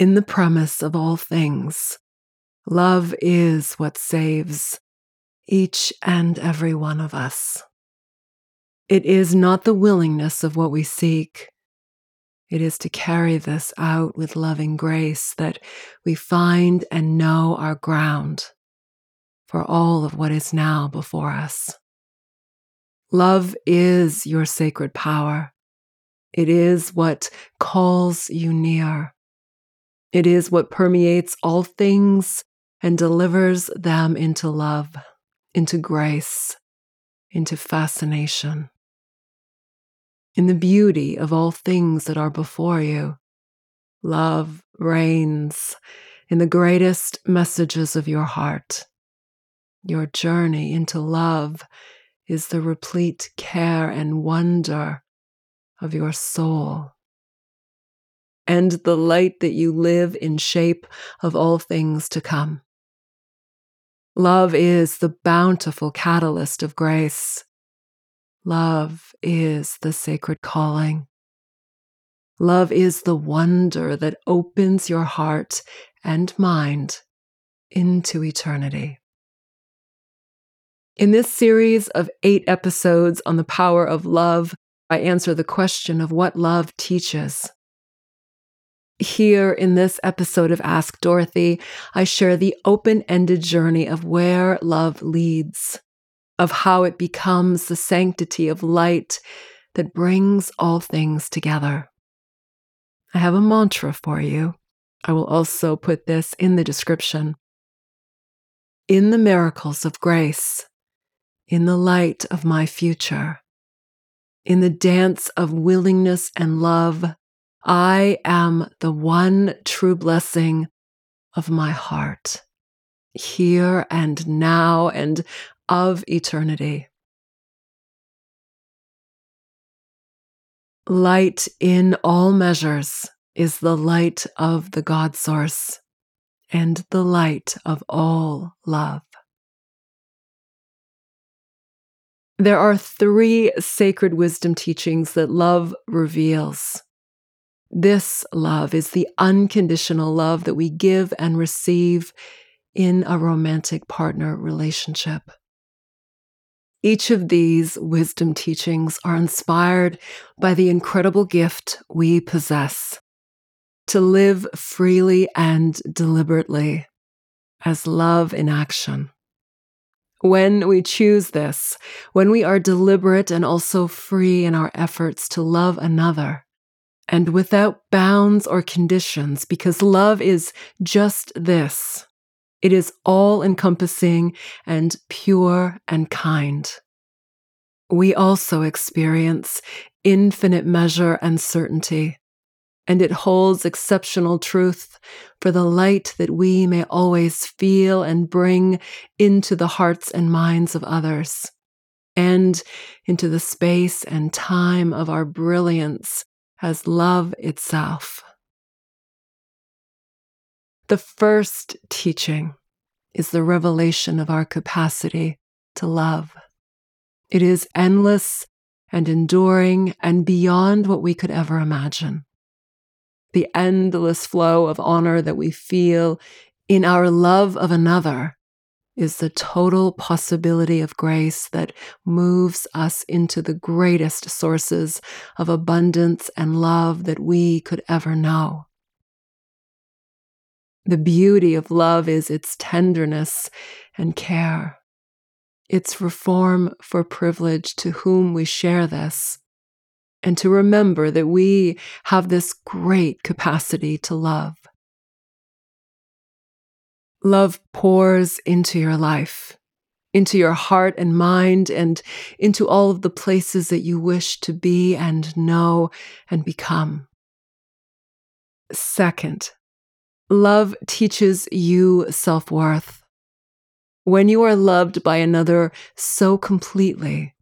In the premise of all things, love is what saves each and every one of us. It is not the willingness of what we seek. It is to carry this out with loving grace that we find and know our ground for all of what is now before us. Love is your sacred power. It is what calls you near. It is what permeates all things and delivers them into love, into grace, into fascination. In the beauty of all things that are before you, love reigns in the greatest messages of your heart. Your journey into love is the replete care and wonder of your soul. And the light that you live in shape of all things to come. Love is the bountiful catalyst of grace. Love is the sacred calling. Love is the wonder that opens your heart and mind into eternity. In this series of eight episodes on the power of love, I answer the question of what love teaches. Here in this episode of Ask Dorothy, I share the open ended journey of where love leads, of how it becomes the sanctity of light that brings all things together. I have a mantra for you. I will also put this in the description. In the miracles of grace, in the light of my future. In the dance of willingness and love, I am the one true blessing of my heart, here and now and of eternity. Light in all measures is the light of the God source and the light of all love. There are three sacred wisdom teachings that love reveals. This love is the unconditional love that we give and receive in a romantic partner relationship. Each of these wisdom teachings are inspired by the incredible gift we possess to live freely and deliberately as love in action. When we choose this, when we are deliberate and also free in our efforts to love another, and without bounds or conditions, because love is just this it is all encompassing and pure and kind. We also experience infinite measure and certainty and it holds exceptional truth for the light that we may always feel and bring into the hearts and minds of others, and into the space and time of our brilliance as love itself. The first teaching is the revelation of our capacity to love. It is endless and enduring and beyond what we could ever imagine the endless flow of honor that we feel in our love of another is the total possibility of grace that moves us into the greatest sources of abundance and love that we could ever know. The beauty of love is its tenderness and care, its reform for privilege to whom we share this, and to remember that we have this great capacity to love. Love pours into your life, into your heart and mind, and into all of the places that you wish to be and know and become. Second, love teaches you self worth. When you are loved by another so completely,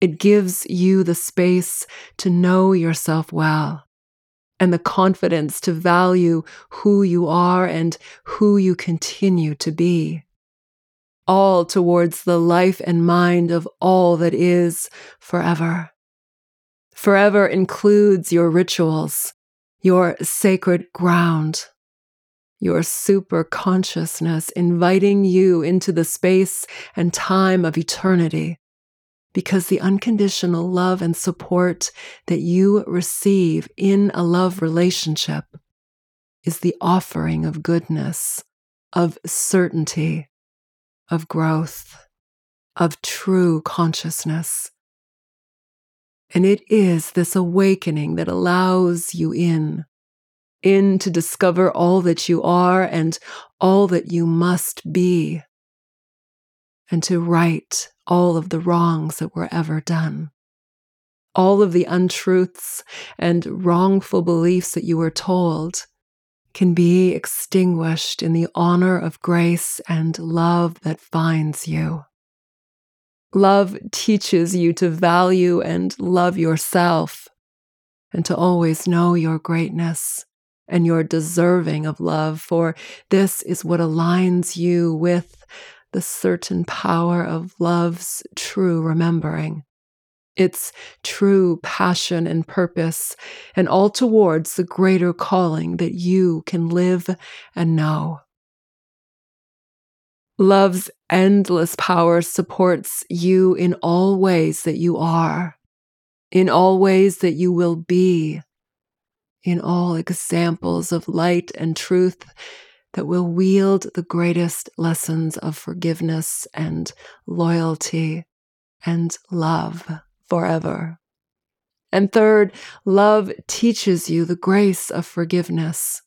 it gives you the space to know yourself well and the confidence to value who you are and who you continue to be. All towards the life and mind of all that is forever. Forever includes your rituals, your sacred ground, your super consciousness inviting you into the space and time of eternity. Because the unconditional love and support that you receive in a love relationship is the offering of goodness, of certainty, of growth, of true consciousness. And it is this awakening that allows you in in to discover all that you are and all that you must be, and to right all of the wrongs that were ever done. All of the untruths and wrongful beliefs that you were told can be extinguished in the honor of grace and love that finds you. Love teaches you to value and love yourself and to always know your greatness and you're deserving of love, for this is what aligns you with the certain power of love's true remembering. Its true passion and purpose, and all towards the greater calling that you can live and know. Love's endless power supports you in all ways that you are, in all ways that you will be, in all examples of light and truth that will wield the greatest lessons of forgiveness and loyalty and love forever. And third, love teaches you the grace of forgiveness,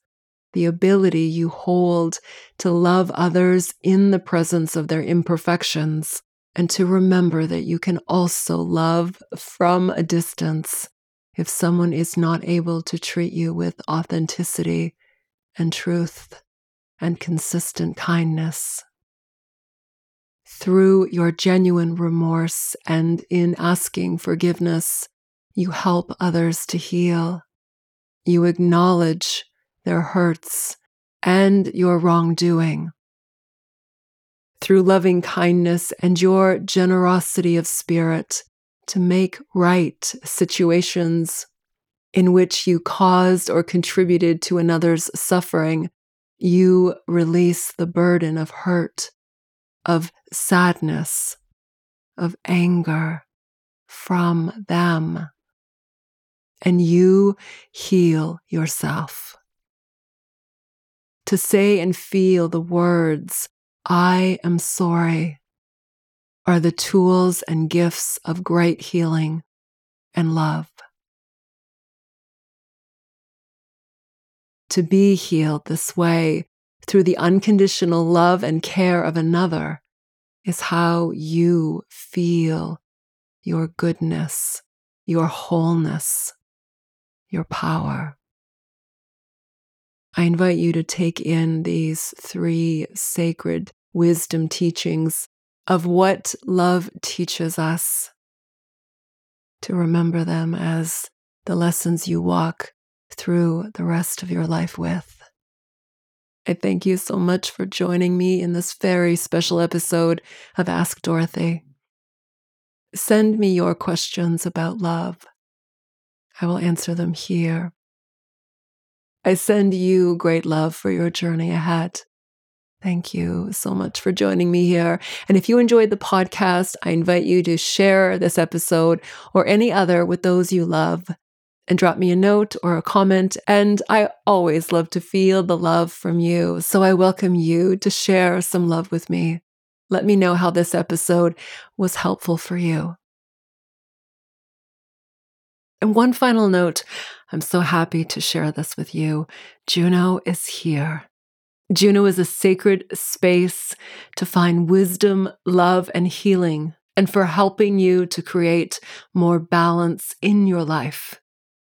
the ability you hold to love others in the presence of their imperfections, and to remember that you can also love from a distance if someone is not able to treat you with authenticity and truth and consistent kindness. Through your genuine remorse and in asking forgiveness, you help others to heal. You acknowledge their hurts and your wrongdoing. Through loving kindness and your generosity of spirit, to make right situations in which you caused or contributed to another's suffering, you release the burden of hurt, of sadness, of anger from them. And you heal yourself. To say and feel the words, I am sorry, are the tools and gifts of great healing and love. To be healed this way through the unconditional love and care of another is how you feel your goodness, your wholeness, your power. I invite you to take in these three sacred wisdom teachings of what love teaches us, to remember them as the lessons you walk through the rest of your life with. I thank you so much for joining me in this very special episode of Ask Dorothy. Send me your questions about love. I will answer them here. I send you great love for your journey ahead. Thank you so much for joining me here. And if you enjoyed the podcast, I invite you to share this episode or any other with those you love and drop me a note or a comment. And I always love to feel the love from you. So I welcome you to share some love with me. Let me know how this episode was helpful for you. And one final note I'm so happy to share this with you. Juno is here. Juno is a sacred space to find wisdom, love, and healing, and for helping you to create more balance in your life,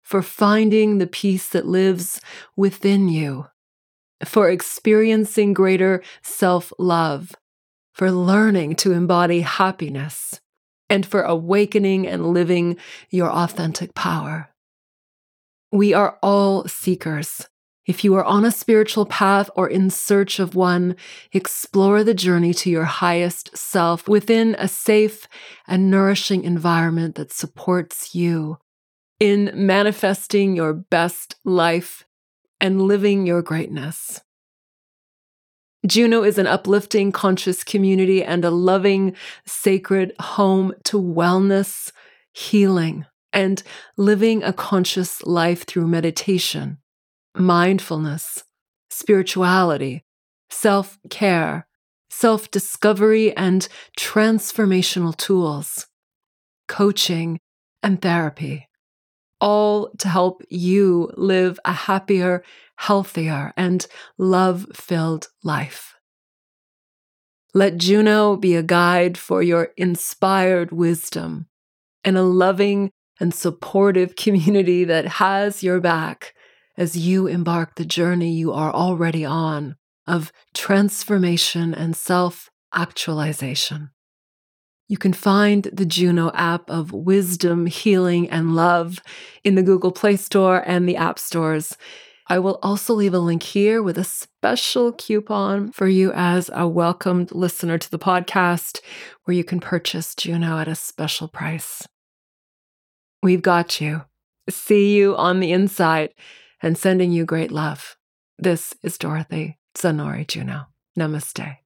for finding the peace that lives within you, for experiencing greater self love, for learning to embody happiness, and for awakening and living your authentic power. We are all seekers if you are on a spiritual path or in search of one, explore the journey to your highest self within a safe and nourishing environment that supports you in manifesting your best life and living your greatness. Juno is an uplifting, conscious community and a loving, sacred home to wellness, healing, and living a conscious life through meditation, mindfulness, spirituality, self care, self discovery, and transformational tools, coaching, and therapy, all to help you live a happier, healthier, and love filled life. Let Juno be a guide for your inspired wisdom and a loving and supportive community that has your back as you embark the journey you are already on of transformation and self actualization. You can find the Juno app of wisdom, healing, and love in the Google Play Store and the App Stores. I will also leave a link here with a special coupon for you as a welcomed listener to the podcast, where you can purchase Juno at a special price. We've got you. See you on the inside and sending you great love. This is Dorothy Zanori Juno. Namaste.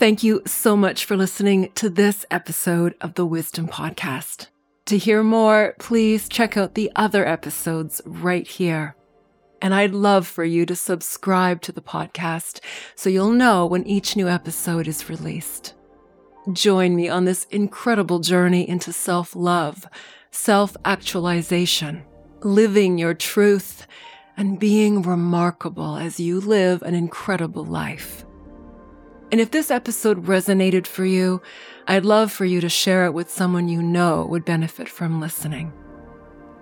Thank you so much for listening to this episode of the Wisdom Podcast. To hear more, please check out the other episodes right here. And I'd love for you to subscribe to the podcast so you'll know when each new episode is released. Join me on this incredible journey into self love, self actualization, living your truth, and being remarkable as you live an incredible life. And if this episode resonated for you, I'd love for you to share it with someone you know would benefit from listening.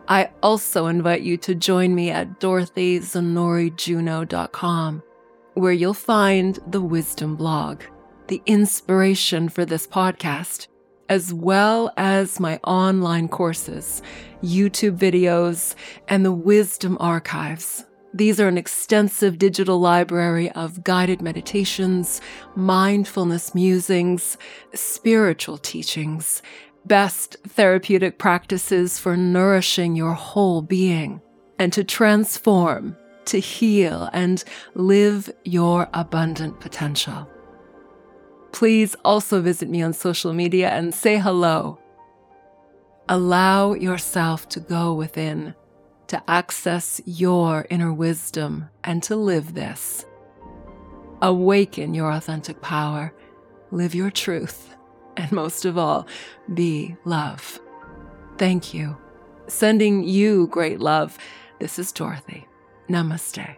I also invite you to join me at dorothyzanorijuno.com, where you'll find the Wisdom blog, the inspiration for this podcast, as well as my online courses, YouTube videos, and the Wisdom archives these are an extensive digital library of guided meditations, mindfulness musings, spiritual teachings, best therapeutic practices for nourishing your whole being and to transform, to heal, and live your abundant potential. Please also visit me on social media and say hello. Allow yourself to go within to access your inner wisdom and to live this. Awaken your authentic power, live your truth, and most of all, be love. Thank you. Sending you great love. This is Dorothy. Namaste.